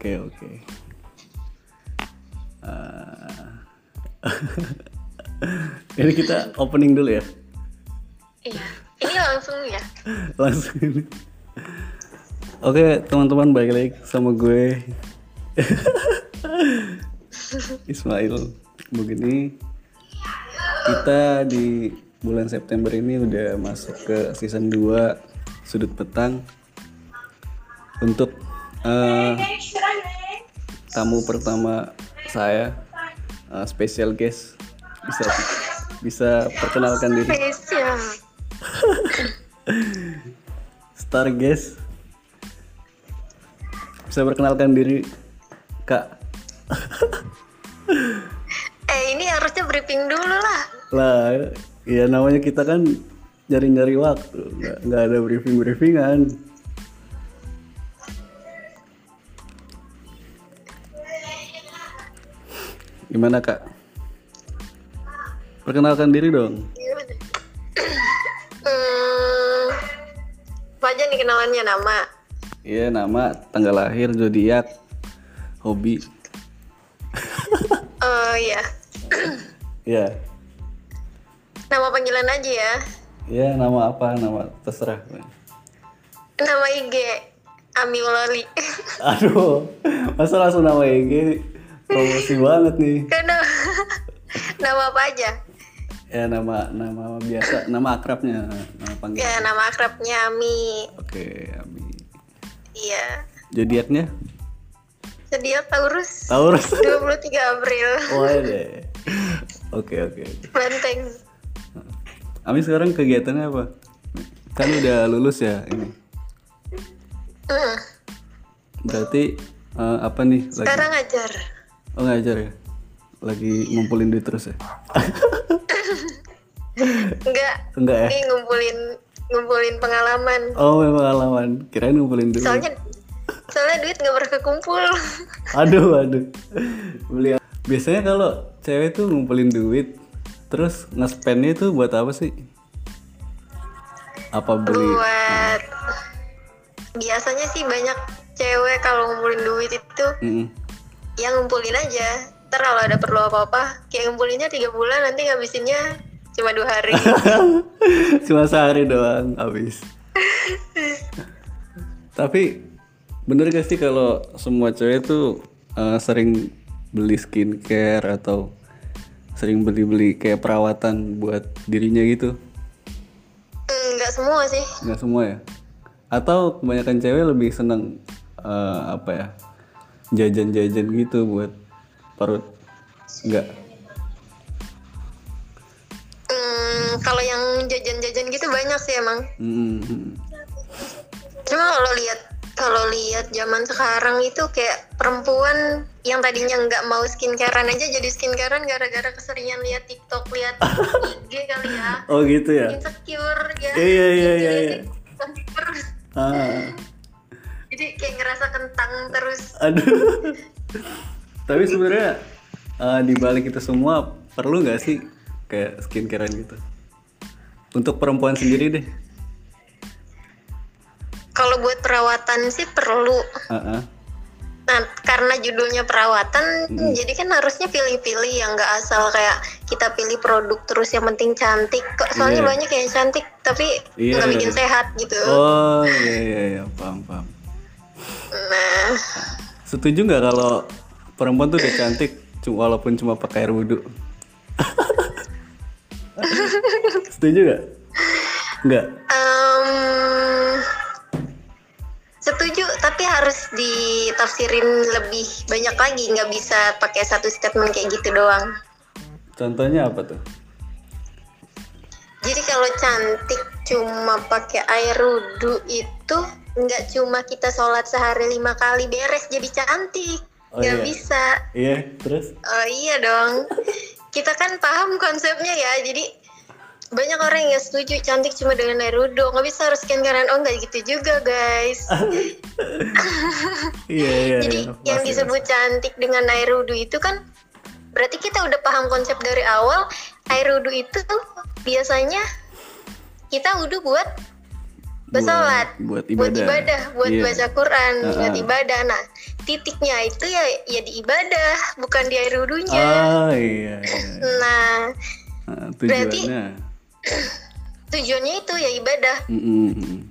Oke oke. Ah. Ini kita opening dulu ya. Iya. Ini langsung ya. Langsung ini. Oke teman-teman balik lagi sama gue Ismail Begini kita di bulan September ini udah masuk ke season 2 sudut petang untuk eh, tamu pertama saya eh, special guest. Bisa bisa perkenalkan diri. Spesial. star guest. Bisa perkenalkan diri kak. Eh ini harusnya briefing dulu lah. lah ya namanya kita kan nyari-nyari waktu. Nggak nggak ada briefing gimana kak perkenalkan diri dong hmm, apa aja nih kenalannya nama? iya nama tanggal lahir zodiak hobi Oh iya. ya Nama panggilan aja ya. ya nama apa nama terserah Nama IG Ami Ulali. aduh masa langsung nama IG promosi banget nih Karena nama apa aja? ya nama nama biasa nama akrabnya nama panggil Ya nama akrabnya Ami. oke Abi Iya. zodiaknya Sedia Taurus. Taurus 23 April. Wah deh oke oke oke. Banteng. Ami sekarang kegiatannya apa kan udah lulus ya ini Hmm. berarti eh, apa nih lagi Sekarang ngajar. Oh ngajar ya? Lagi ngumpulin duit terus ya? Enggak. enggak ya? Ini ngumpulin ngumpulin pengalaman. oh memang pengalaman. Kirain ngumpulin duit. Soalnya soalnya duit nggak pernah kekumpul. aduh aduh. Beli biasanya kalau cewek tuh ngumpulin duit terus nge-spendnya itu buat apa sih? Apa beli? Buat biasanya sih banyak cewek kalau ngumpulin duit itu Mm-mm. Yang ngumpulin aja. Ntar kalau ada perlu apa-apa, kayak ngumpulinnya tiga bulan nanti ngabisinnya cuma dua hari. cuma sehari doang habis tapi bener gak sih kalau semua cewek tuh eh, sering beli skincare atau sering beli-beli kayak perawatan buat dirinya gitu Enggak semua sih. nggak semua ya atau kebanyakan cewek lebih seneng eh, apa ya jajan-jajan gitu buat perut nggak Hmm, kalau yang jajan-jajan gitu banyak sih emang. Mm-mm. Cuma kalau lihat kalau lihat zaman sekarang itu kayak perempuan yang tadinya nggak mau skincarean aja jadi skincarean gara-gara keseringan lihat TikTok, lihat IG kali ya. oh gitu ya Insecure ya. Iya, iya, iya, iya. Ah. Jadi kayak ngerasa kentang terus. Aduh. Tapi sebenarnya eh, di balik itu semua perlu nggak sih kayak skincarean gitu? Untuk perempuan sendiri deh. Kalau buat perawatan sih perlu. Ah, ah. Nah, karena judulnya perawatan, jadi kan harusnya pilih-pilih yang nggak asal kayak kita pilih produk terus yang penting cantik. Kok soalnya Iya. banyak yang cantik tapi Iya, nggak iya. bikin sehat gitu. Oh iya iya iya paham paham. Nah, Setuju nggak kalau perempuan tuh udah cantik walaupun cuma pakai air wudhu? Setuju nggak? Nggak. em, setuju tapi harus ditafsirin lebih banyak lagi. Nggak bisa pakai satu statement kayak gitu doang. Contohnya apa tuh? Jadi kalau cantik cuma pakai air wudhu itu nggak cuma kita sholat sehari lima kali beres jadi cantik. Oh, Nggak iya. bisa. Iya terus? Oh iya dong. Kita kan paham konsepnya ya. Jadi banyak orang yang setuju cantik cuma dengan air wudhu. Nggak bisa harus skincarean. Oh nggak gitu juga guys. Iya iya. Jadi iya, yang disebut cantik dengan air wudhu itu kan berarti kita udah paham konsep dari awal. Air wudhu itu biasanya kita wudhu buat Buat- bersolat, buat buat ibadah. ibadah, buat Iya. baca Quran, buat Uh-uh. ibadah. Nah, titiknya itu ya ya di ibadah bukan di air wudhunya Oh iya. iya. nah Nah, Berarti- tujuannya. itu ya ibadah Mm-mm.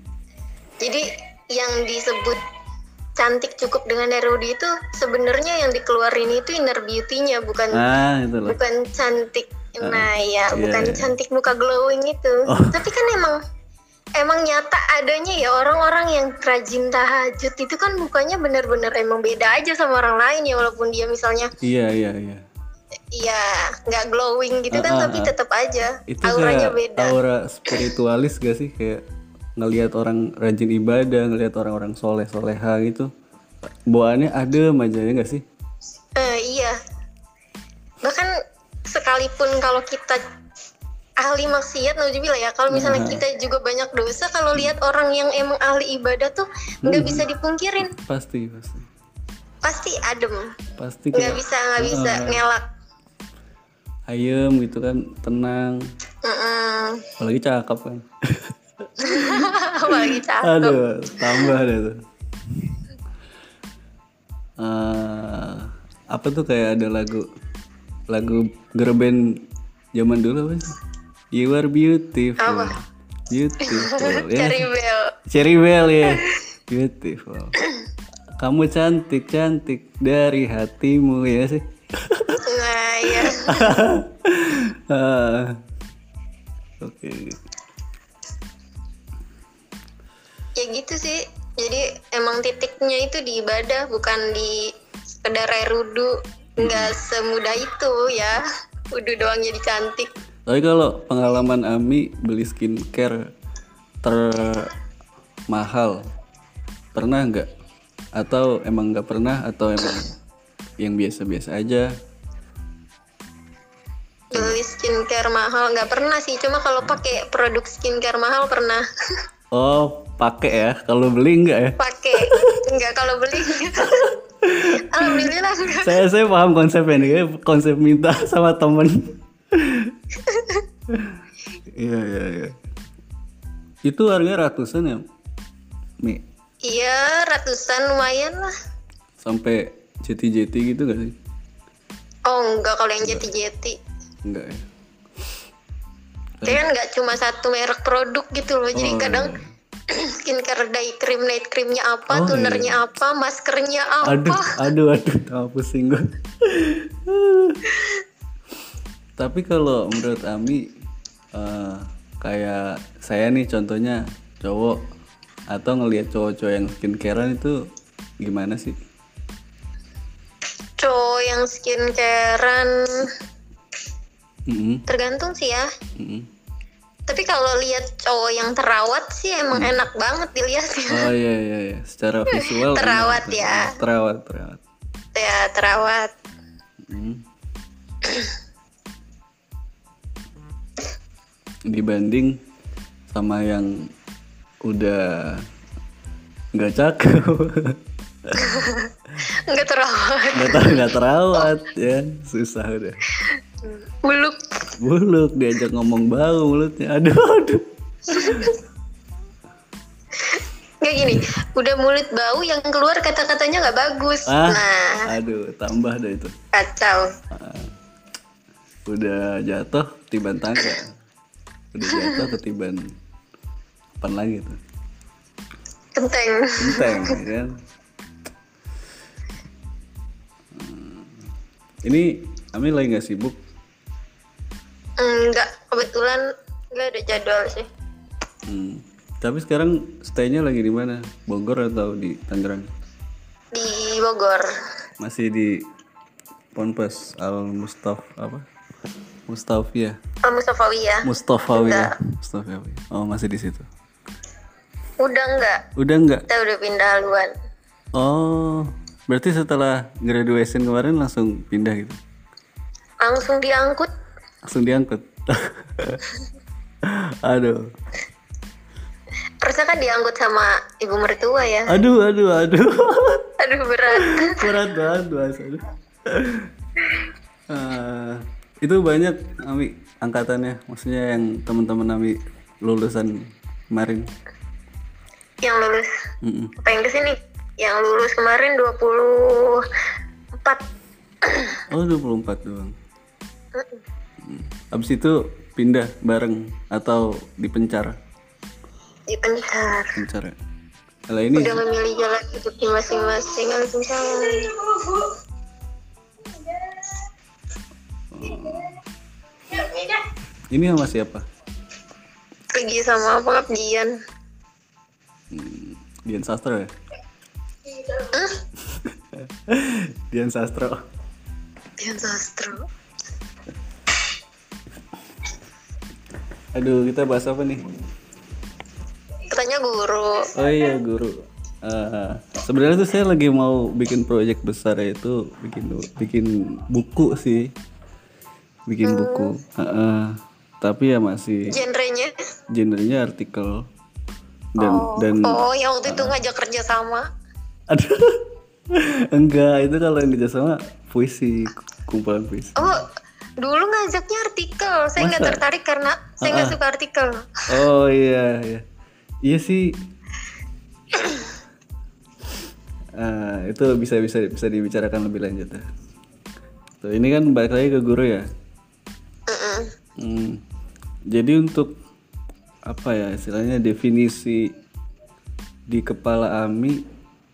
jadi yang disebut cantik cukup dengan air wudhu itu sebenarnya yang dikeluarin itu inner beauty-nya bukan Ah bukan cantik nah ya iya, bukan iya. cantik muka glowing itu Oh. tapi kan emang emang nyata adanya ya orang-orang yang rajin tahajud itu kan mukanya bener-bener emang beda aja sama orang lain ya walaupun dia misalnya Iya iya iya. ya nggak glowing gitu kan Ah, ah, tapi ah. tetap aja Itu auranya kayak beda aura spiritualis gak sih kayak ngelihat orang rajin ibadah, ngelihat orang-orang soleh soleha gitu. Bawaannya adem aja ya gak sih? Eh, iya bahkan sekalipun kalau kita ahli maksiat nauzubillah ya kalau misalnya Nah. kita juga banyak dosa kalau lihat orang yang emang ahli ibadah tuh nggak bisa dipungkirin Pasti pasti. pasti adem Pasti nggak bisa nggak bisa Ah. ngelak ayem gitu kan, tenang. Mm-mm. Apalagi cakep kan. apalagi cakep Aduh, tambah deh tuh. Eh, apa tuh kayak ada lagu lagu girl band zaman dulu apa sih? You are beautiful. Apa? Beautiful. ya. cari bel Cherry Bell ya. Beautiful. Kamu cantik cantik dari hatimu ya sih. nah ya Ah. Oke. ya gitu sih jadi emang titiknya itu di ibadah bukan di sekedar air wudhu nggak semudah itu ya wudhu doang jadi cantik Tapi kalau pengalaman Ami beli skincare termahal, pernah nggak? Atau emang nggak pernah? Atau emang yang biasa-biasa aja? beli skincare mahal nggak pernah sih cuma kalau pakai produk skincare mahal pernah Oh, pakai ya? Kalau beli nggak ya? pakai nggak kalau beli alhamdulillah Saya saya paham konsepnya nih, konsep minta sama temen. Iya iya iya. Itu harganya ratusan ya, Mi? iya ratusan lumayan lah Sampai jeti-jeti gitu gak sih? oh enggak kalau yang jeti-jeti Enggak ya? Dia kan nggak cuma satu merek produk gitu loh jadi Oh, kadang iya. skincare day cream night creamnya apa Oh, tonernya apa maskernya apa Aduh, aduh, aduh, tambah pusing gue. Tapi kalau menurut Ami, eh, kayak saya nih contohnya cowok atau ngelihat cowok-cowok yang skincarean itu gimana sih? cowok yang skincarean Mm-mm, tergantung sih ya mm-mm. tapi kalau lihat cowok yang terawat sih emang Hmm. enak banget dilihatnya Oh iya iya iya, secara visual enak Terawat gitu. ya. Terawat, terawat. ya terawat Hmm. Dibanding sama yang udah nggak cakep, nggak terawat. Nggak ter nggak terawat ya. Susah udah. buluk Buluk diajak ngomong bau mulutnya, aduh aduh. nggak gini. Udah mulut bau yang keluar kata-katanya nggak bagus. Ah, nah. aduh tambah deh itu. kacau. Udah jatuh tiban tangga, udah jatuh ketiban apa lagi tuh? kenteng Enteng ya kan. Hmm. Ini Ami lagi nggak sibuk? enggak kebetulan nggak ada jadwal sih Hmm. Tapi sekarang stay-nya lagi di mana? Bogor atau di Tangerang? di Bogor Masih di Ponpes Al Mustaf apa? Mustafia. Al Mustafawiyah Mustafawiyah. Mustafawiyah. Oh, masih di situ. udah enggak Udah nggak? kita udah pindah haluan Oh, berarti setelah graduation kemarin langsung pindah gitu? langsung diangkut Langsung diangkut? Aduh. harusnya kan diangkut sama ibu mertua ya Aduh, aduh, aduh. aduh berat Berat banget aduh. Eh, itu banyak Ami angkatannya, maksudnya yang teman-teman Ami lulusan kemarin. yang lulus Mm-mm. apa yang ke sini Yang lulus kemarin 24. Oh 24 doang. Hmm. Abis itu pindah bareng atau dipencar? Dipencar. Pencar ya. Kalau ini Udah memilih jalan hidupnya masing-masing. Ini sama siapa? Pergi sama pengabdian. Dian Sastro ya? Hah? Dian Sastro. Dian Sastro. Aduh, kita bahas apa nih? Katanya guru. Oh iya guru. Eh, sebenarnya tuh saya lagi mau bikin proyek besar yaitu bikin bikin buku sih, bikin buku. Heeh. tapi ya masih Genrenya. genrenya artikel dan dan Oh, yang waktu itu ngajak kerja sama. aduh enggak itu kalau yang kerjasama puisi kumpulan puisi. Oh, dulu ngajaknya artikel. Saya nggak tertarik karena saya nggak suka artikel. Oh iya iya iya sih. Ah, itu bisa bisa bisa dibicarakan lebih lanjut ya. Tuh, ini kan balik lagi ke guru ya. Hmm. Jadi untuk apa ya istilahnya definisi di kepala Ami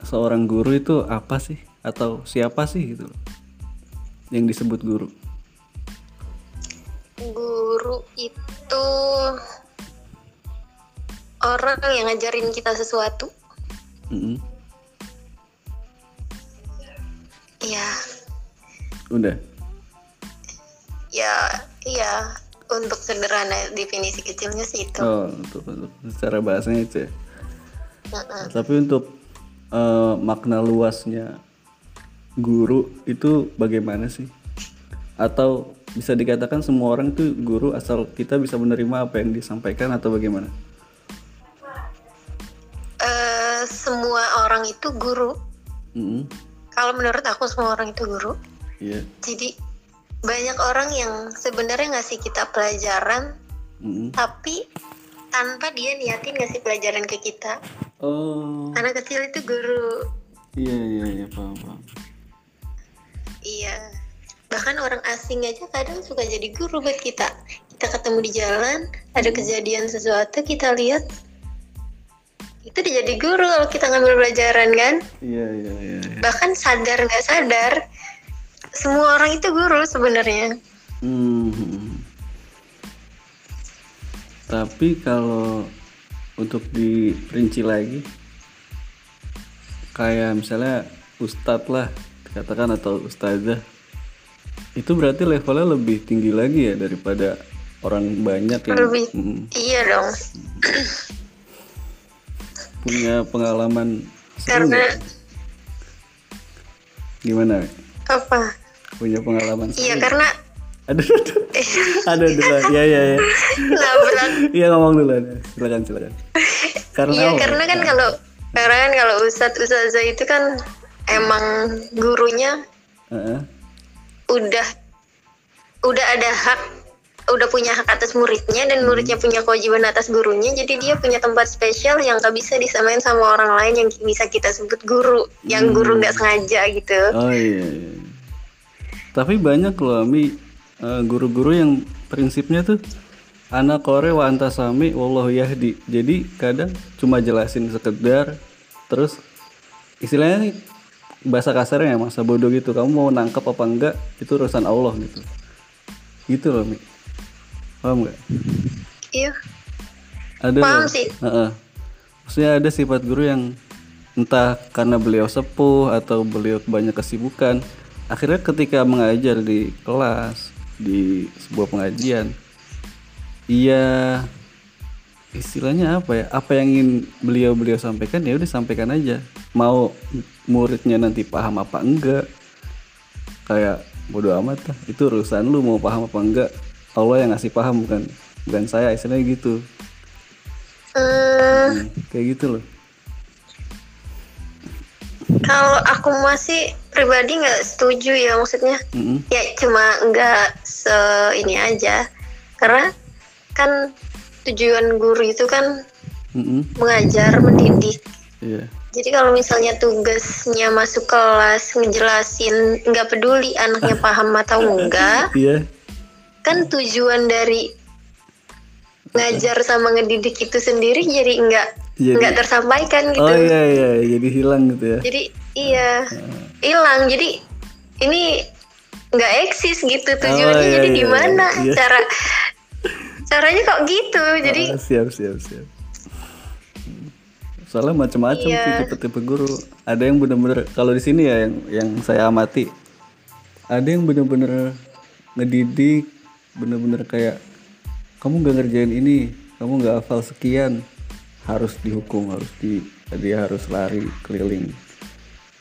seorang guru itu apa sih atau siapa sih gitu yang disebut guru? Guru itu orang yang ngajarin kita sesuatu. Mm-mm. Ya, Udah. ya, iya. Untuk sederhana definisi kecilnya sih itu. Oh, untuk, untuk secara bahasanya itu ya. Mm-mm. Tapi untuk eh, makna luasnya guru itu bagaimana sih? Atau bisa dikatakan semua orang itu guru asal kita bisa menerima apa yang disampaikan atau bagaimana? Eh, semua orang itu guru. Mm-mm. Kalau menurut aku semua orang itu guru. Iya. Jadi banyak orang yang sebenarnya ngasih kita pelajaran, Mm-mm. tapi tanpa dia niatin ngasih pelajaran ke kita. Oh, Anak kecil itu guru. iya iya iya paham paham. Iya. Bahkan orang asing aja kadang suka jadi guru buat kita. Kita ketemu di jalan, ada kejadian sesuatu, kita lihat itu dia jadi guru kalau kita ngambil pelajaran kan. Iya iya iya. iya. Bahkan sadar nggak sadar, semua orang itu guru sebenarnya. Hmm. Tapi kalau untuk diperinci lagi, kayak misalnya ustadz lah, katakan atau ustazah, itu berarti levelnya lebih tinggi lagi ya daripada orang banyak yang Lebih. mm, Iya dong. punya pengalaman Karena? Gimana? apa? Punya pengalaman? Iya karena Aduh, aduh, aduh, duluan. Iya, iya, iya. nabrak. Iya ngomong duluan. Silakan, silakan. Karena Iya karena kan kalau karena kan kalau ustadz ustazah itu kan emang gurunya udah udah ada hak udah punya hak atas muridnya dan muridnya punya kewajiban atas gurunya jadi dia punya tempat spesial yang gak bisa disamain sama orang lain yang bisa kita sebut guru yang guru nggak sengaja gitu Oh iya, iya. Tapi banyak loh Ami eh, guru-guru yang prinsipnya tuh anak kore wa antasami wallahu yahdi. Jadi kadang cuma jelasin sekedar terus istilahnya nih, bahasa kasarnya masa bodoh gitu. Kamu mau nangkep apa enggak itu urusan Allah gitu. Gitu loh Mi. Paham nggak? iya Ada Paham sih. Heeh. Maksudnya ada sifat guru yang entah karena beliau sepuh atau beliau banyak kesibukan, akhirnya ketika mengajar di kelas di sebuah pengajian, iya istilahnya apa ya? Apa yang ingin beliau-beliau sampaikan ya udah sampaikan aja. Mau muridnya nanti paham apa enggak? Kayak bodo amat lah. Itu urusan lu mau paham apa enggak. Allah yang ngasih paham bukan bukan saya istilahnya gitu. Hmm, Hmm, kayak gitu loh. kalau aku masih pribadi nggak setuju ya maksudnya Mm-mm. ya cuma nggak se ini aja karena kan tujuan guru itu kan Mm-mm. mengajar mendidik Iya. Jadi kalau misalnya tugasnya masuk kelas ngejelasin nggak peduli anaknya paham atau enggak, Iya. kan tujuan dari ngajar sama ngedidik itu sendiri jadi nggak Jadi- nggak tersampaikan gitu. Oh iya iya, jadi hilang gitu ya. Jadi iya hilang. Jadi ini nggak eksis gitu tujuannya. Oh, iya, jadi iya, di mana iya. cara caranya kok gitu? Jadi Ah, siap siap siap. Hmm. Soalnya macam-macam Iya. sih tipe-tipe guru. Ada yang bener-bener kalau di sini ya yang yang saya amati, ada yang bener-bener ngedidik, bener-bener kayak kamu nggak ngerjain ini, kamu nggak hafal sekian, harus dihukum, harus di dia harus lari keliling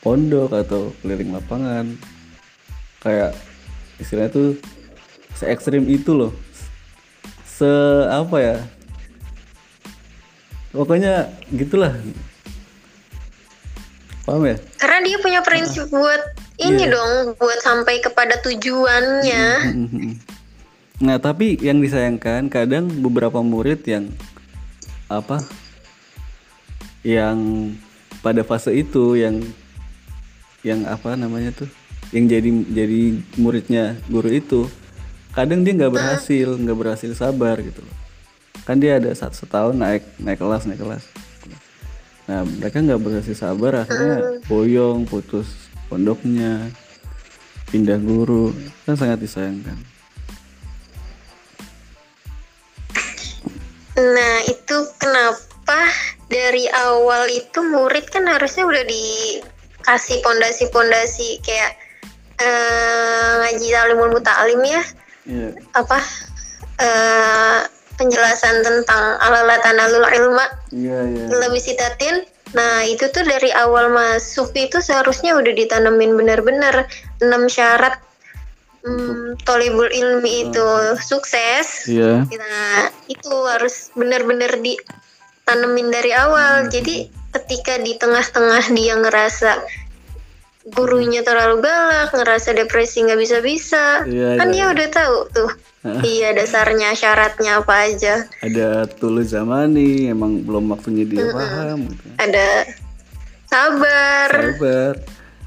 pondok atau keliling lapangan. Kayak istilahnya tuh se ekstrim itu loh. Se apa ya? Pokoknya gitulah. Paham ya? Karena dia punya prinsip buat ini dong, buat sampai kepada tujuannya. Nah tapi yang disayangkan kadang beberapa murid yang apa yang pada fase itu yang yang apa namanya tuh yang jadi jadi muridnya guru itu kadang dia nggak berhasil nggak berhasil sabar gitu. Loh kan dia ada satu setahun naik naik kelas naik kelas. Nah mereka nggak berhasil sabar akhirnya boyong putus pondoknya pindah guru. Kan sangat disayangkan Nah, itu kenapa dari awal itu murid kan harusnya udah dikasih pondasi-pondasi kayak eh, ngaji talimul muta'alim ya, Iya. apa eh, penjelasan tentang alalat tanalul ilma iya iya lebih sitatin. Nah, itu tuh dari awal masuk itu seharusnya udah ditanemin benar-benar enam syarat hmm, tolibul ilmi itu sukses. iya Nah, itu harus benar-benar ditanemin dari awal. Jadi ketika di tengah-tengah dia ngerasa gurunya terlalu galak, ngerasa depresi nggak bisa-bisa, Iya, kan iya. dia udah tahu tuh. iya dasarnya syaratnya apa aja. ada tulus zamani emang belum waktunya dia paham gitu. Ada sabar. sabar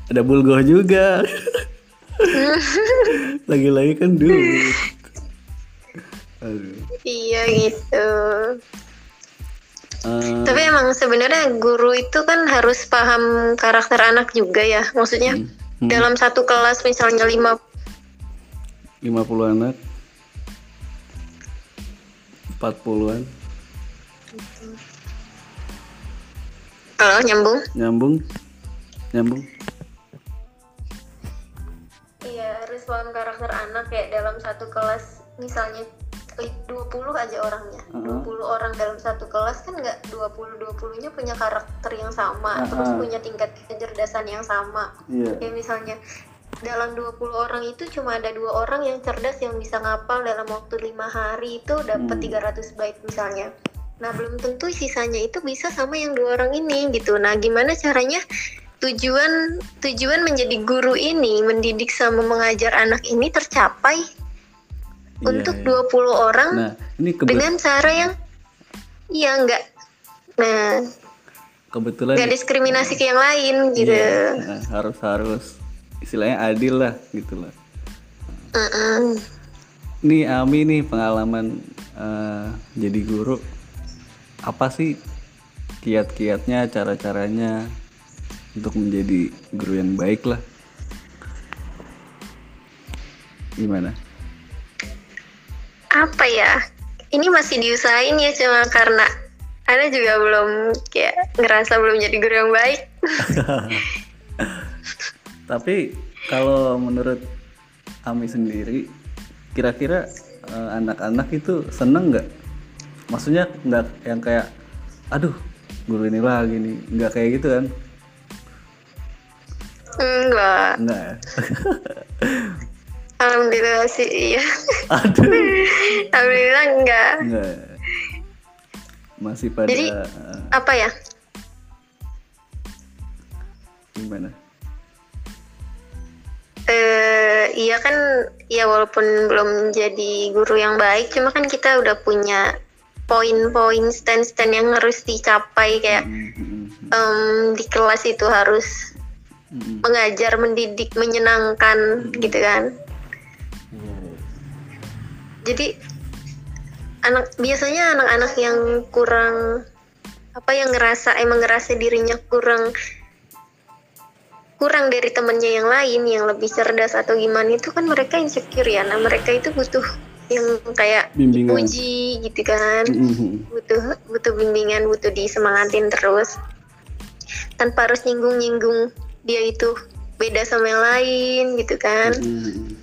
ada bulgoh juga lagi-lagi kan duit Aduh. Iya gitu. Eh, Tapi emang sebenarnya guru itu kan harus paham karakter anak juga ya. Maksudnya Hmm. dalam satu kelas misalnya lima 50 anak 40-an kalau nyambung. nyambung nyambung Paham karakter anak kayak dalam satu kelas misalnya li- 20 aja orangnya. 20 orang dalam satu kelas kan nggak 20 20-nya punya karakter yang sama, terus Uh-uh. punya tingkat kecerdasan yang sama. iya Kayak misalnya dalam 20 orang itu cuma ada dua orang yang cerdas yang bisa ngapal dalam waktu lima hari itu dapat 300 bait misalnya. Nah, belum tentu sisanya itu bisa sama yang dua orang ini gitu. Nah, gimana caranya tujuan tujuan menjadi guru ini mendidik sama mengajar anak ini tercapai Iya, untuk iya. 20 orang nah ini dengan cara yang iya enggak nah kebetulan nggak diskriminasi ke yang lain gitu. iya, nah, harus harus istilahnya adil lah gitu lah Mm-mm. nih Ami nih pengalaman eh, jadi guru apa sih kiat-kiatnya cara-caranya untuk menjadi guru yang baik lah. Gimana? Apa ya? Ini masih diusahain ya cuma karena Ana juga belum kayak ngerasa belum jadi guru yang baik. Tapi kalau menurut Ami sendiri kira-kira eh, anak-anak itu seneng nggak? Maksudnya nggak yang kayak aduh guru ini lagi nih. Nggak kayak gitu kan enggak. Enggak ya? Alhamdulillah sih iya. Aduh. Alhamdulillah enggak. Enggak. Masih pada Jadi- eh, apa ya? Gimana? eh iya kan ya walaupun belum jadi guru yang baik cuma kan kita udah punya poin-poin stand-stand yang harus dicapai kayak Mm, mm, em, di kelas itu harus mm, mengajar, mendidik, menyenangkan gitu kan. Iya. Jadi anak biasanya anak-anak yang kurang apa yang ngerasa emang ngerasa dirinya kurang kurang dari temennya yang lain yang lebih cerdas atau gimana itu kan mereka insecure ya. Nah mereka itu butuh yang kayak Bimbingan. dipuji gitu kan. Mm, mm, butuh butuh bimbingan butuh disemangatin terus tanpa harus nyinggung-nyinggung dia itu beda sama yang lain gitu kan mm.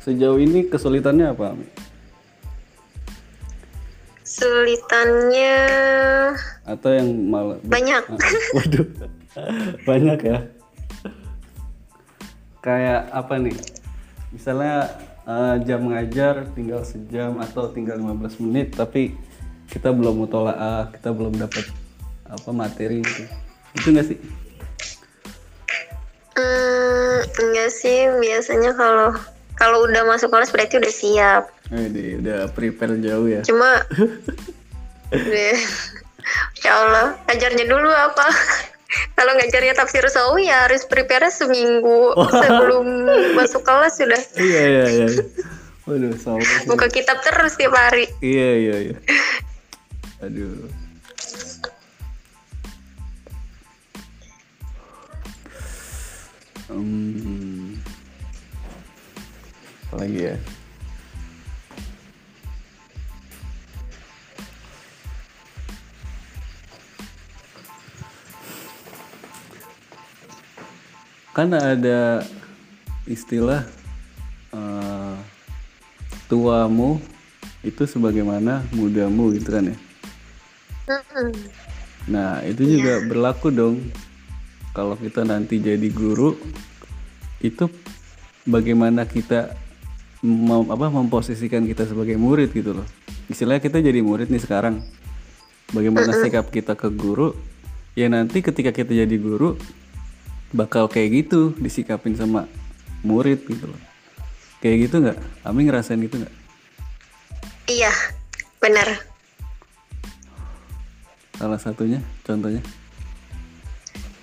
Sejauh ini kesulitannya apa? Ami? sulitannya Atau yang malah banyak Ah, Waduh, banyak ya. Kayak apa nih? Misalnya eh, jam ngajar tinggal sejam atau tinggal 15 menit, tapi kita belum mutolaah, kita belum dapat apa materi gitu. Itu nggak sih? hmm, enggak sih biasanya kalau kalau udah masuk kelas berarti udah siap Eh, di- udah prepare jauh ya. cuma udah ya Allah ngajarnya dulu apa kalau ngajarnya tafsir sawi ya harus prepare seminggu sebelum masuk kelas sudah Iya iya iya. Waduh, sama sih. buka kitab terus tiap hari Iya iya iya. Aduh. Hmm. Apa lagi ya? Kan ada istilah eh, tuamu itu sebagaimana mudamu gitu kan ya. Nah, itu juga berlaku dong. Kalau kita nanti jadi guru, itu bagaimana kita mem- apa memposisikan kita sebagai murid gitu loh. Istilahnya kita jadi murid nih sekarang. Bagaimana sikap kita ke guru? Ya nanti ketika kita jadi guru bakal kayak gitu disikapin sama murid gitu loh. Kayak gitu nggak? Ami ngerasain gitu nggak? iya benar Salah satunya, contohnya?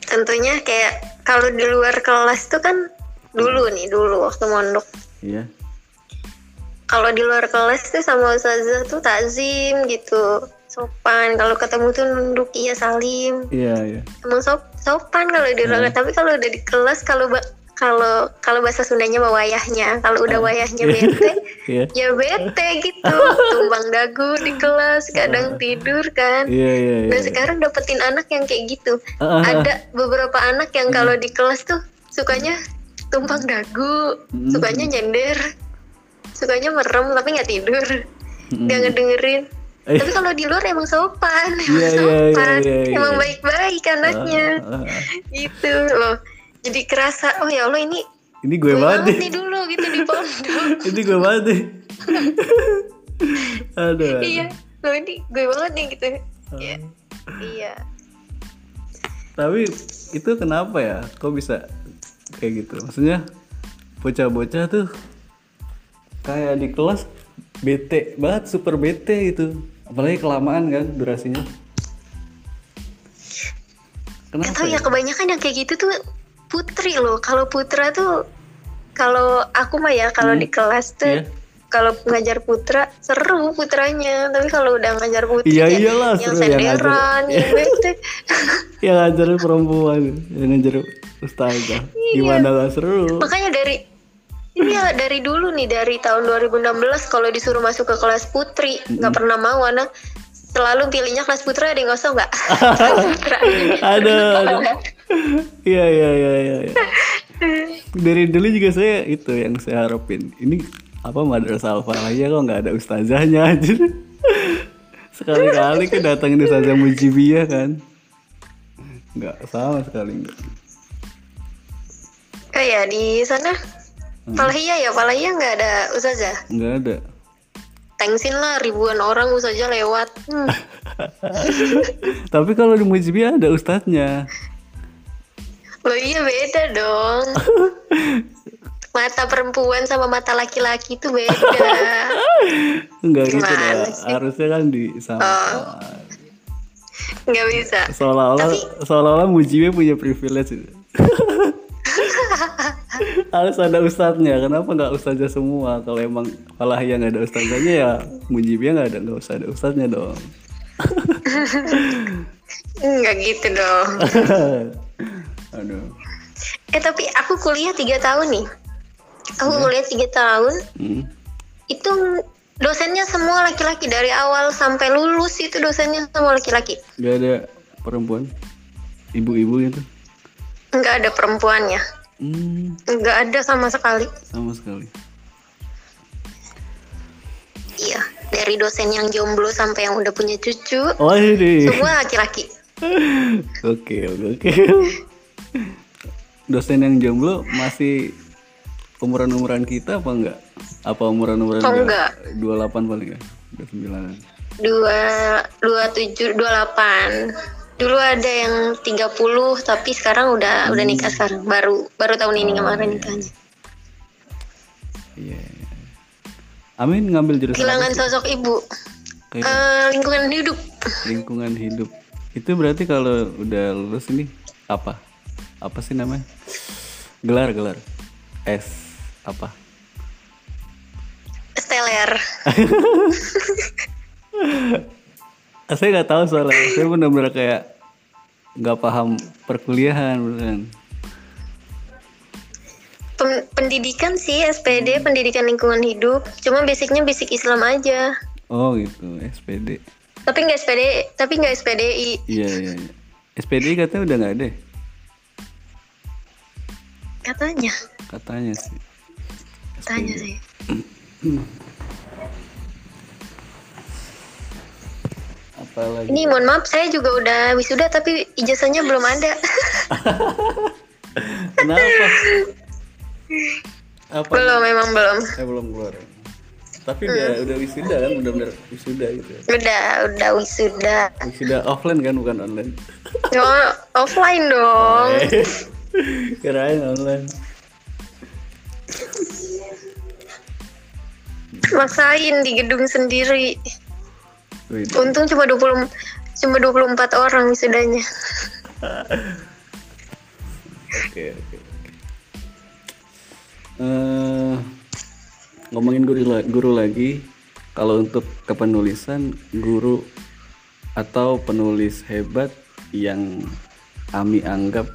tentunya kayak kalau di luar kelas tuh kan dulu nih dulu waktu mondok Iya. kalau di luar kelas tuh sama ustazah tuh takzim gitu sopan kalau ketemu tuh nunduk iya salim Iya, iya. emang sop- sopan kalau di luar tapi kalau udah di kelas kalau kalau kalau bahasa Sundanya mah wayahnya kalau udah wayahnya bete Iya. ya bete gitu tumbang dagu di kelas kadang tidur kan Iya, iya, iya. Nah sekarang dapetin anak yang kayak gitu. Ah, ah. Ada beberapa anak yang kalau di kelas tuh sukanya tumpang dagu, Hmm. sukanya nyender, sukanya merem tapi nggak tidur, nggak ngedengerin. Eh. Tapi kalau di luar emang sopan, emang Iya, iya, iya, sopan, iya, iya. emang baik-baik anaknya, Ah, ah, ah. gitu loh. Jadi kerasa, oh ya Allah ini Ini gue gue banget banget nih. dulu gitu di pondok. Ini gue banget nih. Aduh. iya, lo ini gue banget nih gitu. Iya, iya. Tapi itu kenapa ya? Kok bisa kayak gitu? Maksudnya bocah-bocah tuh kayak di kelas bete banget, super bete gitu. Apalagi kelamaan kan durasinya. Gak Kenapa tau ya kebanyakan yang kayak gitu tuh putri loh. Kalau putra tuh kalau aku mah ya kalau di kelas tuh Iya. kalau ngajar putra seru putranya. Tapi kalau udah ngajar putri Iya, ya iyalah, yang seru yang senderan, yang bete. Yang ngajar perempuan, yang ngajar ustazah. Iya. Gimana gak seru? Makanya dari Iya dari dulu nih dari tahun 2016 kalau disuruh masuk ke kelas putri nggak pernah mau anak selalu pilihnya kelas putra ada yang kosong nggak putra ada iya iya iya iya iya. dari dulu juga saya itu yang saya harapin. Ini apa madrasah aja kok nggak ada ustazahnya aja sekali-kali kan datangin ustazah mujibiyah kan. Nggak sama sekali nggak. Oh ya di sana? Palahia ya? Palahia nggak ada ustazah? Nggak ada. Tengsin lah ribuan orang ustazah lewat. Hmm. tapi kalau di mujibiyah ada ustadznya Loh iya beda dong mata perempuan sama mata laki-laki itu beda. Enggak gitu dah. Harusnya kan di sama. Nggak bisa. Seolah-olah Tapi- seolah-olah Mujibe punya privilege itu. Harus ada ustadznya. Kenapa nggak ustadznya semua? Kalau emang falah yang nggak ada ustadznya ya Mujibe nggak ada nggak usah ada ustadznya dong. Nggak gitu dong. Aduh. Eh tapi aku kuliah tiga tahun nih. Aku kuliah tiga tahun. Hmm. Itu dosennya semua laki-laki dari awal sampai lulus itu dosennya semua laki-laki. Gak ada perempuan, ibu-ibu gitu. Nggak ada perempuannya. Hmm, Nggak ada sama sekali. sama sekali. Iya. Dari dosen yang jomblo sampai yang udah punya cucu. Oh ini. Semua laki-laki. Oke oke oke. Dosen yang jomblo masih umuran umuran kita apa enggak? Apa umuran umuran Oh, enggak. Dua delapan paling ya? Dua sembilan. Dua, dua tujuh, dua delapan. Dulu ada yang 30 tapi sekarang udah udah nikah sekarang. Baru baru tahun ini kemarin nikahnya. Iya. Amin ngambil jurusan Kehilangan sosok ibu. Kayak Eh, lingkungan hidup. lingkungan hidup. Itu berarti kalau udah lulus ini apa? Apa sih namanya? Gelar gelar. S apa? Steller. saya nggak tahu soalnya saya benar-benar kayak nggak paham perkuliahan beneran pendidikan sih SPD, pendidikan lingkungan hidup. Cuma basicnya basic Islam aja. oh gitu SPD Tapi nggak SPD, tapi nggak SPDI. iya iya, iya. SPD katanya udah nggak ada ya? Katanya, katanya sih katanya sih. apalagi Ini mohon maaf, saya juga udah wisuda tapi ijazahnya belum ada. kenapa apa belum, memang belum. saya belum keluar ya? tapi udah udah wisuda kan udah bener wisuda gitu ya Udah, udah wisuda. wisuda offline kan bukan online Oh, offline dong. Kirain online Maksain di gedung sendiri. Wih, Untung cuma 20 cuma 24 orang wisudanya. Oke oke. Eh, ngomongin guru guru lagi, kalau untuk kepenulisan guru atau penulis hebat yang Ami anggap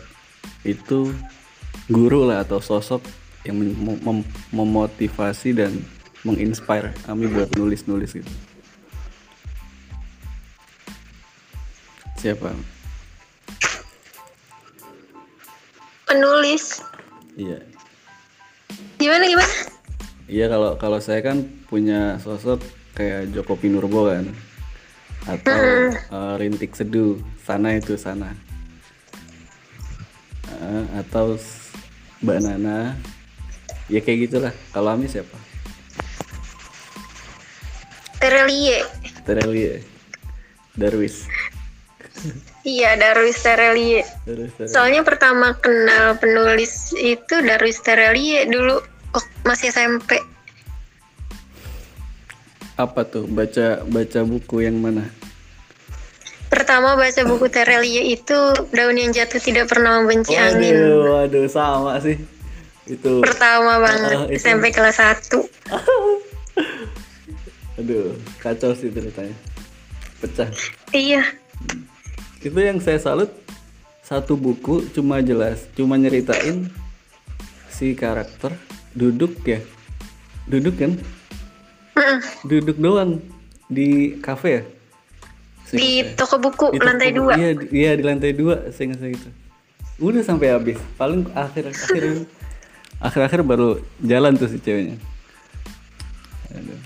itu guru lah atau sosok yang mem- mem- memotivasi dan menginspire Ami buat nulis-nulis gitu. Siapa? Penulis. Iya. Gimana gimana? Iya kalau kalau saya kan punya sosok kayak Joko Pinurbo kan atau eh, Rintik Seduh sana itu sana Eh, atau Mbak Nana ya kayak gitulah kalau Ami siapa Terelie. Terelie Darwis Iya, Darwis Terelie. Darwis Terelie. Soalnya pertama kenal penulis itu Darwis Terelie dulu waktu masih SMP. apa tuh baca baca buku yang mana Pertama baca buku Terelie itu daun yang jatuh tidak pernah membenci angin. waduh waduh sama sih itu Pertama banget itu. SMP kelas 1. aduh kacau sih ceritanya pecah Iya. itu yang saya salut satu buku cuma jelas cuma nyeritain si karakter duduk ya duduk kan Mm-mm. duduk doang di kafe ya Di saya. toko buku Di toko lantai buku. dua. iya di- iya di lantai dua saya gitu udah sampai habis paling akhir akhir akhir akhir baru jalan tuh si ceweknya Aduh.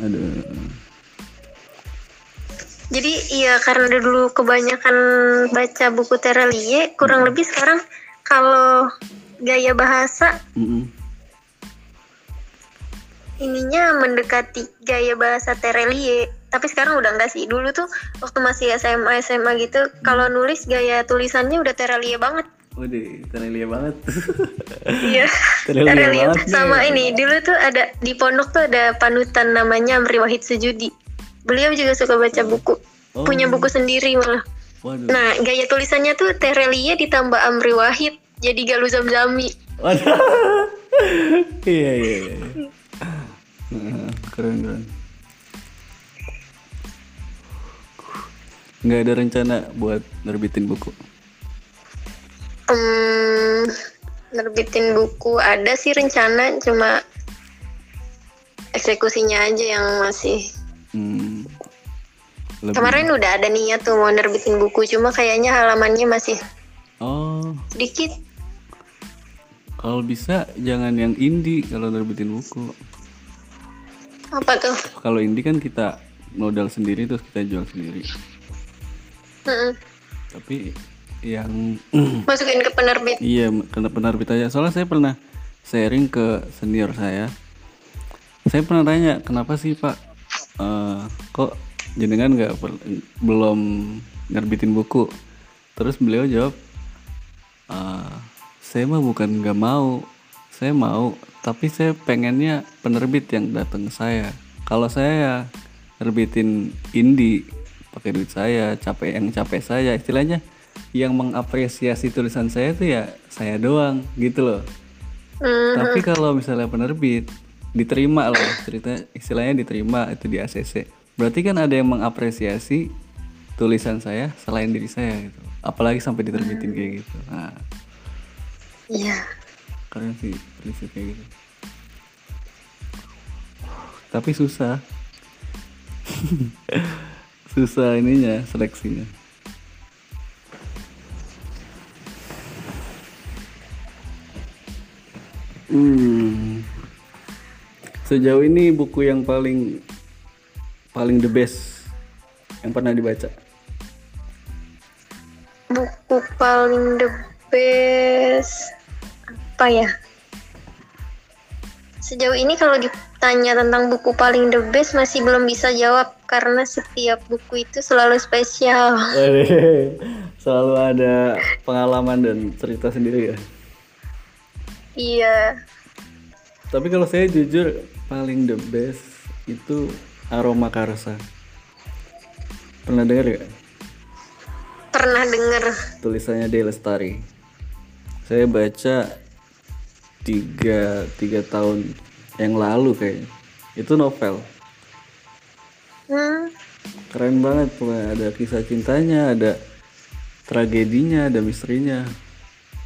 Aduh. Jadi iya karena dulu kebanyakan baca buku Terelie, kurang lebih sekarang kalau gaya bahasa Mm-mm. Ininya mendekati gaya bahasa Terelie. tapi sekarang udah enggak sih dulu tuh waktu masih SMA SMA gitu kalau nulis gaya tulisannya udah Terelie banget Waduh, Terelia banget. iya Terelia Terelie banget sama ini dulu tuh ada di pondok tuh ada panutan namanya Amri Wahid Sujudi beliau juga suka baca buku Oh. punya buku sendiri malah Waduh. nah gaya tulisannya tuh Terelie ditambah Amri Wahid jadi Galuh Zamzami Waduh. iya, iya, iya. Nah, keren, keren. Nggak ada rencana buat nerbitin buku. Hmm, nerbitin buku ada sih rencana cuma eksekusinya aja yang masih Hmm. Lebih- kemarin udah ada niat tuh mau nerbitin buku cuma kayaknya halamannya masih Oh, sedikit kalau bisa jangan yang indie kalau nerbitin buku. Apa tuh Kalau indie kan kita modal sendiri terus kita jual sendiri. Mm-mm. Tapi yang masukin ke penerbit Iya, karena penerbit aja. Soalnya saya pernah sharing ke senior saya. Saya pernah tanya, kenapa sih Pak, eh, kok jenengan nggak belum nerbitin buku? Terus beliau jawab, "Eh, saya mah bukan nggak mau, saya mau, tapi saya pengennya penerbit yang datang ke saya. Kalau saya ya nerbitin indie, pakai duit saya, capek yang capek saya, istilahnya yang mengapresiasi tulisan saya itu ya saya doang gitu loh. Hmm, Tapi kalau misalnya penerbit diterima lah cerita istilahnya diterima itu di ACC. Berarti kan ada yang mengapresiasi tulisan saya selain diri saya gitu. Apalagi sampai diterbitin kayak gitu. Nah, iya keren sih prinsip gitu. Tapi susah. susah ininya seleksinya. Hmm. Sejauh ini buku yang paling paling the best yang pernah dibaca. buku paling the best apa ya sejauh ini kalau ditanya tentang buku paling the best masih belum bisa jawab karena setiap buku itu selalu spesial Selalu ada pengalaman dan cerita sendiri ya. iya Tapi kalau saya jujur paling the best itu aroma karsa. Pernah dengar gak? pernah denger Tulisannya Day Lestari. Saya baca tiga, tiga tahun yang lalu kayaknya. Itu novel. hmm, Keren banget pokoknya. Ada kisah cintanya, ada tragedinya, ada misterinya.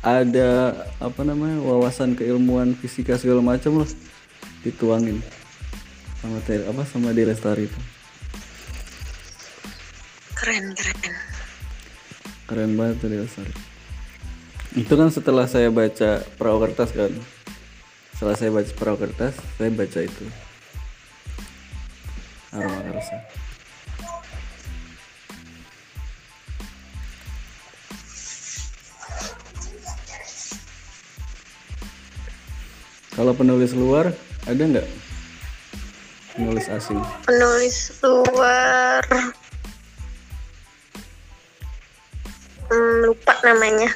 Ada apa namanya wawasan keilmuan fisika segala macam lah dituangin sama Tel- apa sama Day Lestari itu. keren keren Keren banget tuh Day Lestari. Itu kan setelah saya baca perahu kertas kan. Setelah saya baca perahu kertas, saya baca itu. Aroma Karsa. Kalau penulis luar ada nggak? Penulis asing. penulis luar hmm, lupa namanya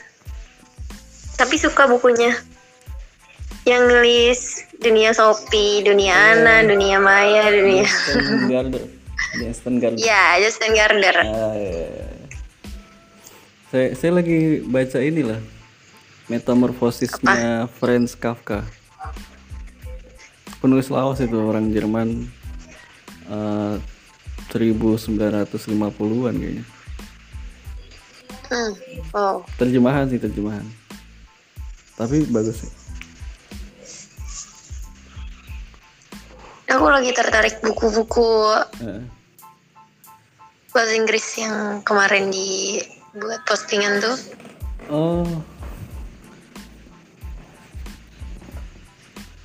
tapi suka bukunya yang nulis dunia Sophie, dunia Ana, dunia Maya, dunia Justin Gardner. Justin Gardner. ya Justin Gardner Ah, iya, iya. Saya saya lagi baca inilah Metamorfosisnya Franz Kafka. Penulis Laos itu orang Jerman eh, 1950-an kayaknya. Hmm. oh Terjemahan sih terjemahan. Tapi bagus sih. aku lagi tertarik buku-buku Eh, bahasa Inggris yang kemarin dibuat postingan tuh Oh.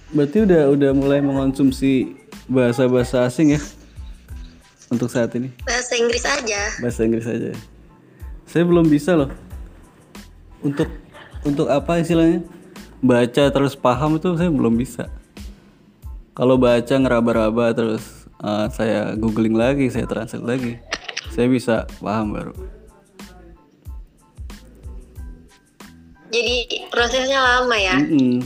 Berarti udah udah mulai mengonsumsi bahasa-bahasa asing ya untuk saat ini. bahasa Inggris aja Bahasa Inggris aja. ya? Saya belum bisa loh. Untuk untuk apa istilahnya? Baca terus paham itu saya belum bisa. Kalau baca ngeraba-raba terus eh, saya googling lagi saya translate lagi saya bisa paham baru Jadi prosesnya lama ya. Mm-mm.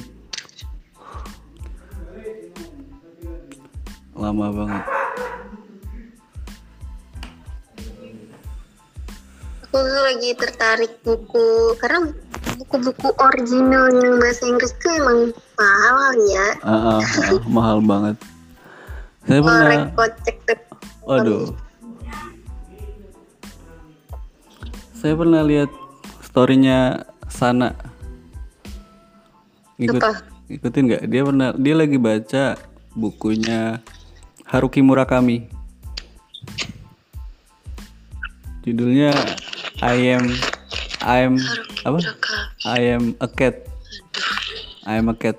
lama banget Aku lagi tertarik buku karena buku-buku original yang bahasa Inggris tuh emang mahal kali ya. Ah, ah, ah, mahal banget saya pernah kocek tuh. Waduh. Saya pernah lihat storynya Sana. Ikut, Apa? ikutin nggak? Dia pernah dia lagi baca bukunya Haruki Murakami. Judulnya I am I am apa? I am a cat. I am a cat.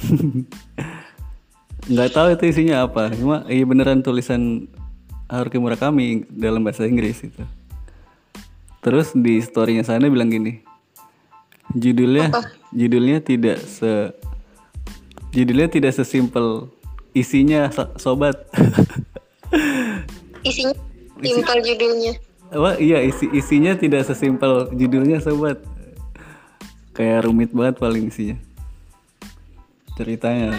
nggak tahu itu isinya apa cuma iya beneran tulisan Haruki Murakami dalam bahasa Inggris itu terus di storynya sana bilang gini judulnya judulnya tidak se judulnya tidak sesimpel isinya so- sobat Isinya simpel judulnya. Wah iya isi isinya tidak sesimpel judulnya sobat kayak rumit banget paling isinya ceritanya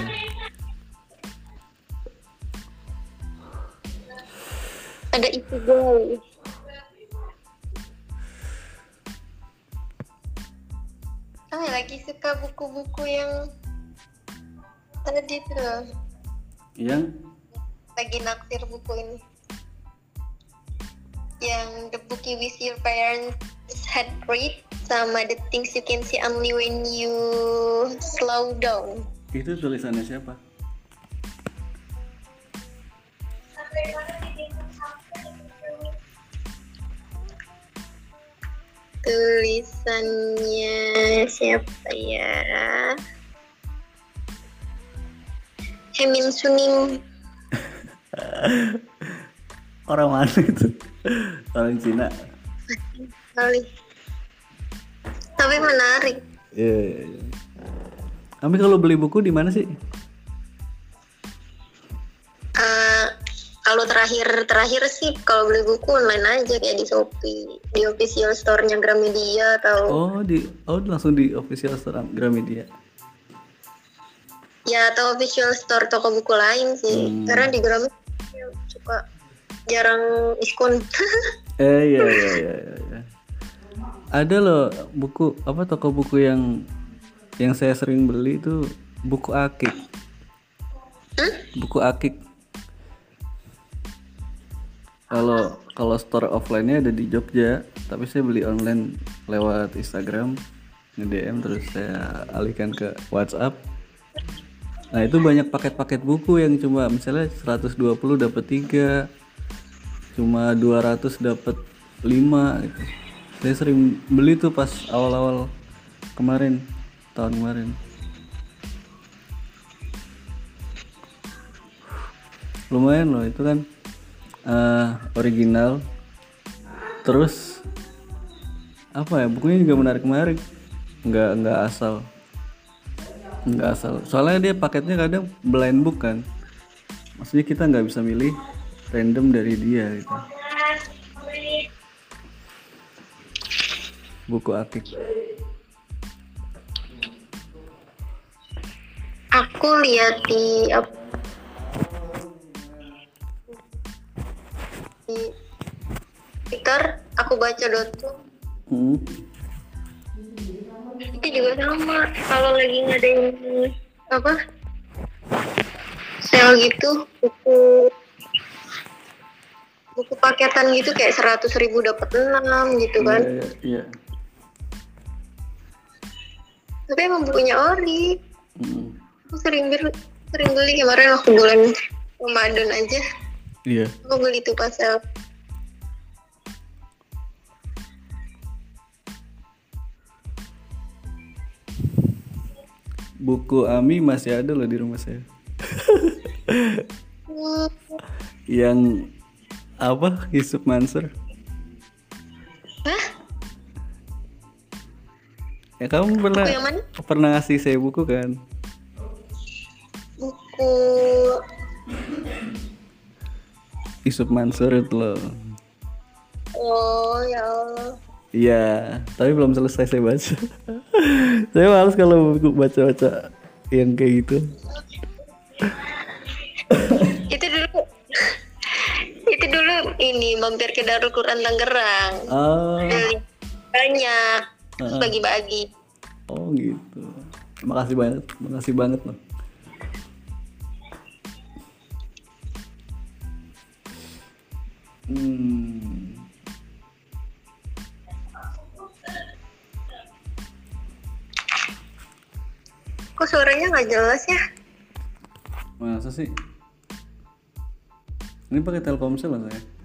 Ada ikigai. Ah, lagi suka buku-buku yang tadi tuh loh. yang Lagi naksir buku ini. Yang The Book You Wish Your Parents Had Read sama The Things You Can See Only When You Slow Down. itu tulisannya siapa Tulisannya siapa ya? Hemin Sunim. orang mana itu orang Cina kali. Tapi menarik. Iya, iya, iya. Tapi kalau beli buku di mana sih? Eh, kalau terakhir terakhir sih kalau beli buku online aja kayak di Shopee, di official store-nya Gramedia atau Oh di, oh langsung di official store Gramedia. ya atau official store toko buku lain sih. Hmm. Karena di Gramedia suka jarang diskon. Eh iya iya iya. iya, iya. Ada loh buku apa toko buku yang yang saya sering beli itu buku akik. Buku akik. Kalau kalau store offline-nya ada di Jogja, tapi saya beli online lewat Instagram, nge-DM terus saya alihkan ke WhatsApp. Nah, itu banyak paket-paket buku yang cuma misalnya 120 dapat 3, cuma 200 dapat 5 gitu. Saya sering beli tuh pas awal-awal kemarin, tahun kemarin. Lumayan loh itu kan eh, original. Terus apa ya bukunya juga menarik-menarik, nggak nggak asal, nggak asal. Soalnya dia paketnya kadang blind book kan, maksudnya kita nggak bisa milih random dari dia gitu. Buku akik. Aku lihat di di Twitter, aku baca .com Hmm. itu juga sama kalau lagi ngadain apa sale gitu buku buku paketan gitu kayak seratus ribu dapat enam gitu kan Iya, iya. Tapi emang bukunya ori Hmm. aku sering beli sering beli kemarin waktu bulan Ramadan aja Iya. aku beli tuh pas sale Buku Ami masih ada loh di rumah saya. Hmm, Yang apa? Yusuf Mansur. Ya kamu pernah Buku yang mana? pernah ngasih saya buku kan? buku Yusuf Mansur itu loh. Oh ya Allah. Iya, tapi belum selesai saya baca. saya males kalau buku baca-baca yang kayak gitu. itu dulu itu dulu ini mampir ke Darul Quran Tangerang. Oh, banyak terus bagi-bagi. oh gitu. Makasih banget, makasih banget loh. Hmm. Kok suaranya nggak jelas ya? Masa sih? Ini pakai Telkomsel loh saya.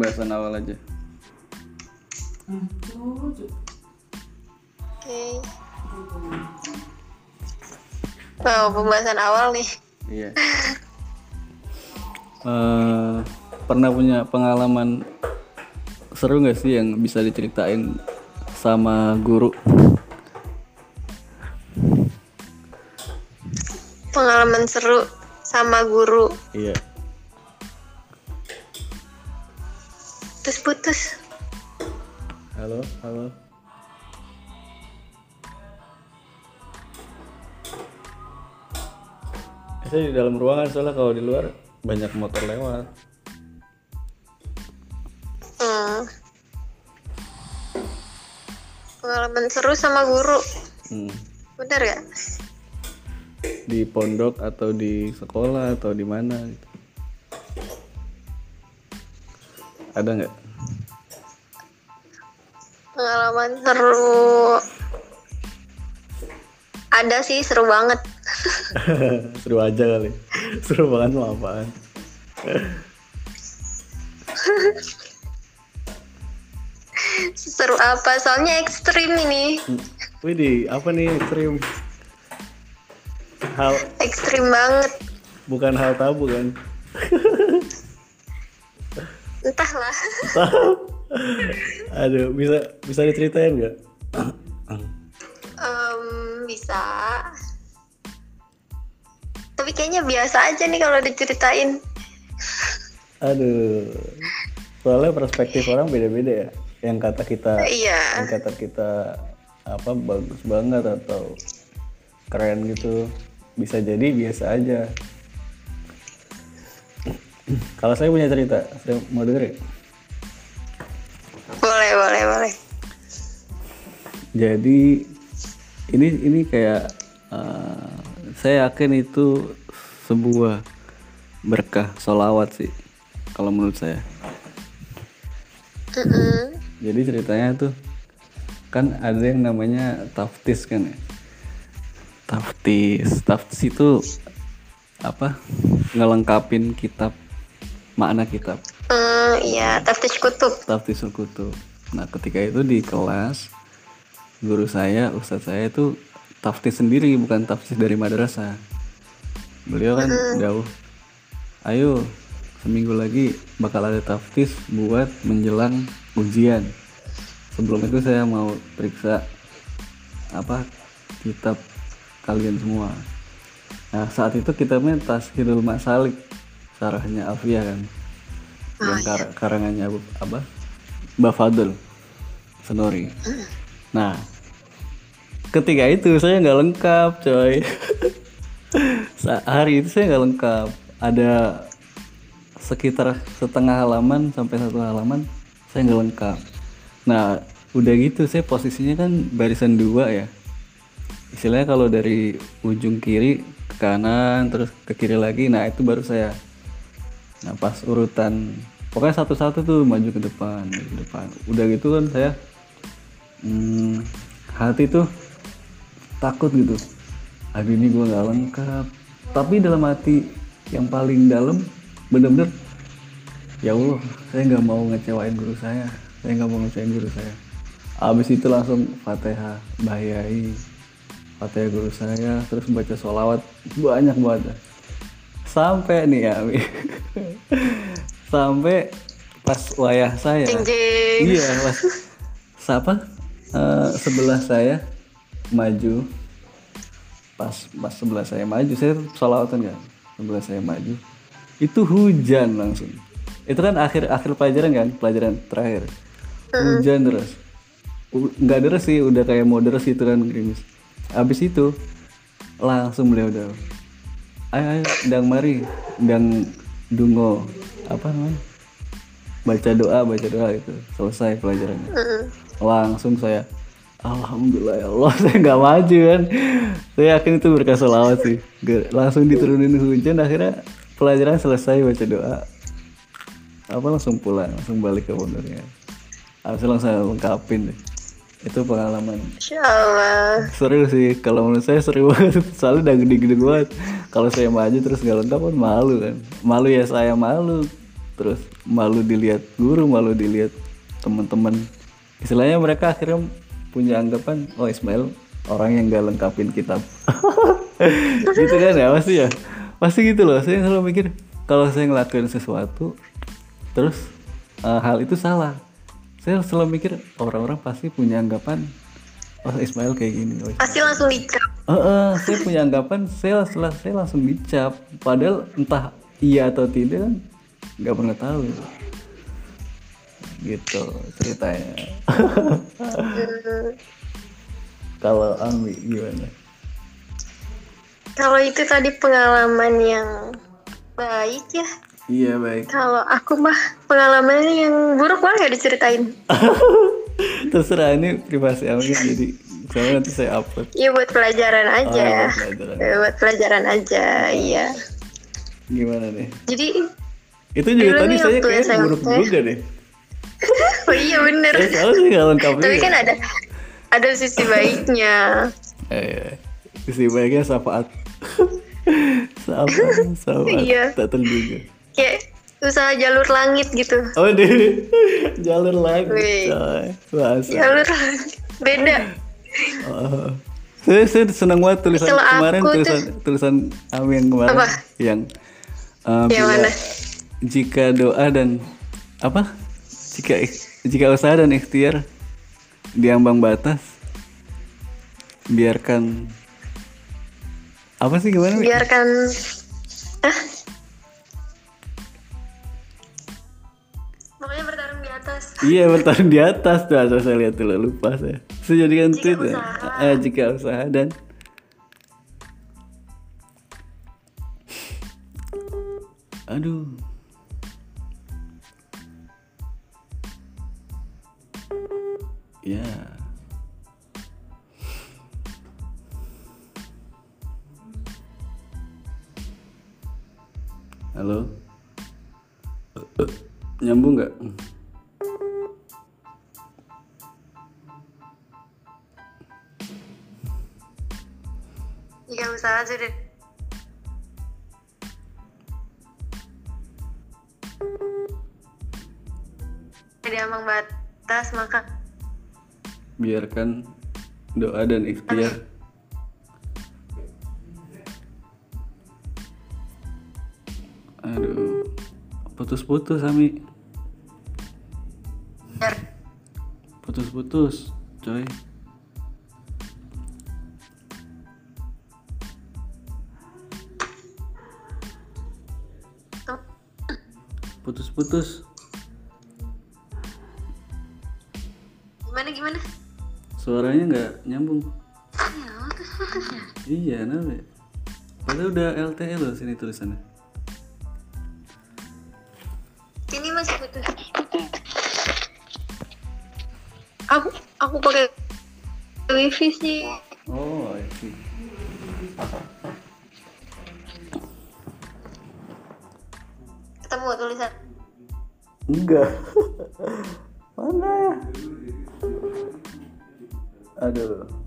Pembahasan awal aja. Oke. Oh, pembahasan awal nih. Iya. Eh, pernah punya pengalaman seru nggak sih yang bisa diceritain sama guru? Pengalaman seru sama guru. Iya. Saya di dalam ruangan soalnya kalau di luar banyak motor lewat. Hmm. Pengalaman seru sama guru. Hmm. Bener gak? Di pondok atau di sekolah atau di mana gitu. Ada nggak? Pengalaman seru. Ada sih seru banget. Seru aja kali. Seru banget mau apaan? Seru apa? Soalnya ekstrim ini. Wih di apa nih ekstrim? Hal Ekstrim banget. bukan hal tabu kan? Entahlah. Aduh, bisa bisa diceritain nggak? Tapi kayaknya biasa aja nih kalau diceritain. Aduh, soalnya perspektif orang beda-beda ya. Yang kata kita, Iya. yang kata kita apa bagus banget atau keren gitu, bisa jadi biasa aja. Kalau saya punya cerita, saya mau denger ya? Boleh, boleh, boleh. Jadi ini ini kayak eh, saya yakin itu sebuah berkah solawat sih kalau menurut saya. Mm-mm. Jadi ceritanya tuh kan ada yang namanya taftis kan ya. Taftis, taftis itu apa? Ngelengkapin kitab makna kitab. Hmm, iya, taftish kutub. Taftisul Kutub. Nah, ketika itu di kelas guru saya, ustadz saya itu taftis sendiri bukan taftis dari madrasah. Beliau kan jauh. Ayo, seminggu lagi bakal ada taftis buat menjelang ujian. Sebelum itu saya mau periksa apa kitab kalian semua. Nah, saat itu kitabnya Tashkilul Masalik, sarahnya Alfiah kan yang kar- karangannya Abu- apa Mbak Fadl Senori nah ketika itu saya nggak lengkap coy. Hari itu saya nggak lengkap. Ada sekitar setengah halaman sampai satu halaman saya nggak lengkap. Nah udah gitu saya posisinya kan barisan dua ya. Istilahnya kalau dari ujung kiri ke kanan terus ke kiri lagi nah itu baru saya. Nah pas urutan pokoknya satu-satu tuh maju ke depan, ke depan. Udah gitu kan saya hmm, hati tuh takut gitu. Aduh ini gue nggak lengkap. tapi dalam hati yang paling dalam bener-bener ya Allah saya nggak mau ngecewain guru saya. Saya nggak mau ngecewain guru saya. Abis itu langsung fatihah bayai fatihah guru saya terus baca sholawat. Banyak banget. Sampai nih ya sampai pas wayah saya. Iya pas siapa Eh, sebelah saya maju. Pas pas sebelah saya maju saya sholawatan kan? Sebelah saya maju. Itu hujan langsung. Itu kan akhir akhir pelajaran kan? Pelajaran terakhir. Hujan deras. Nggak deras sih udah kayak mau deras gitu kan gerimis habis itu langsung beliau udah ayo ayo dang mari dang dungo. Apa namanya? Baca doa baca doa itu selesai pelajarannya. Mm-mm. langsung saya Alhamdulillah ya Allah saya nggak maju kan. Saya yakin itu berkah selawat sih. Langsung diturunin hujan akhirnya pelajaran selesai baca doa. Apa langsung pulang langsung balik ke pondoknya. Itu langsung lengkapin deh. Itu pengalaman. Insya Allah. seru sih kalau menurut saya seru banget. Soalnya udah gede-gede banget. Kalau saya maju terus nggak lengkap kan malu kan. Malu ya saya malu. Terus malu dilihat guru malu dilihat teman-teman. Istilahnya mereka akhirnya punya anggapan oh Ismail orang yang nggak lengkapin kitab. Gitu kan ya pasti ya. Pasti gitu loh. Saya selalu mikir kalau saya ngelakuin sesuatu terus eh, hal itu salah. Saya selalu mikir orang-orang pasti punya anggapan oh Ismail kayak gini. Oh, Pasti langsung dicap. Eh, eh, saya punya anggapan saya setelah saya langsung dicap. Padahal entah iya atau tidak kan nggak pernah tahu gitu ceritanya kalau Ami gimana Kalau itu tadi pengalaman yang baik ya. iya baik Kalau aku mah pengalamannya yang buruk banget gak diceritain. terserah ini privasi Ami jadi soalnya nanti saya upload Iya buat pelajaran oh, aja. buat pelajaran. Eh, buat pelajaran aja, iya. gimana nih Jadi, itu juga tadi saya kayak buruk juga deh oh iya bener. Eh, nggak lengkap Tapi juga. kan ada ada sisi baiknya. Eh, isi baiknya syafaat. syafaat, syafaat. Iya. Tak terduga. Kayak usaha jalur langit gitu. Oh, deh. Jalur lagi. Wih. coy. Jalur langit. Beda. Oh. Saya, saya senang banget tulisan Kalau aku kemarin tuh- tulisan tulisan Ami yang kemarin Apa? yang uh, Yang bila- mana? jika doa dan apa jika jika usaha dan ikhtiar diambang batas biarkan apa sih gimana? Biarkan ah Pokoknya bertarung di atas. Iya bertahan di atas tuh asal saya lihat dulu lupa saya. Saya jadikan Jika tweet ya. usaha. Eh, jika usaha dan Aduh. Ya. Halo. Nyambung nggak? Jika usaha sudah di ambang batas maka biarkan doa dan ikhtiar. Aduh putus-putus Ami. Putus-putus coy. Putus-putus suaranya nggak nyambung Ya, putus-putus ya. iya kenapa ya? padahal udah LTE loh sini tulisannya Ini masih putus. Aku aku pakai wifi sih. oh I see. Ketemu tulisan. Enggak. Mana ya? Aduh.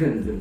对对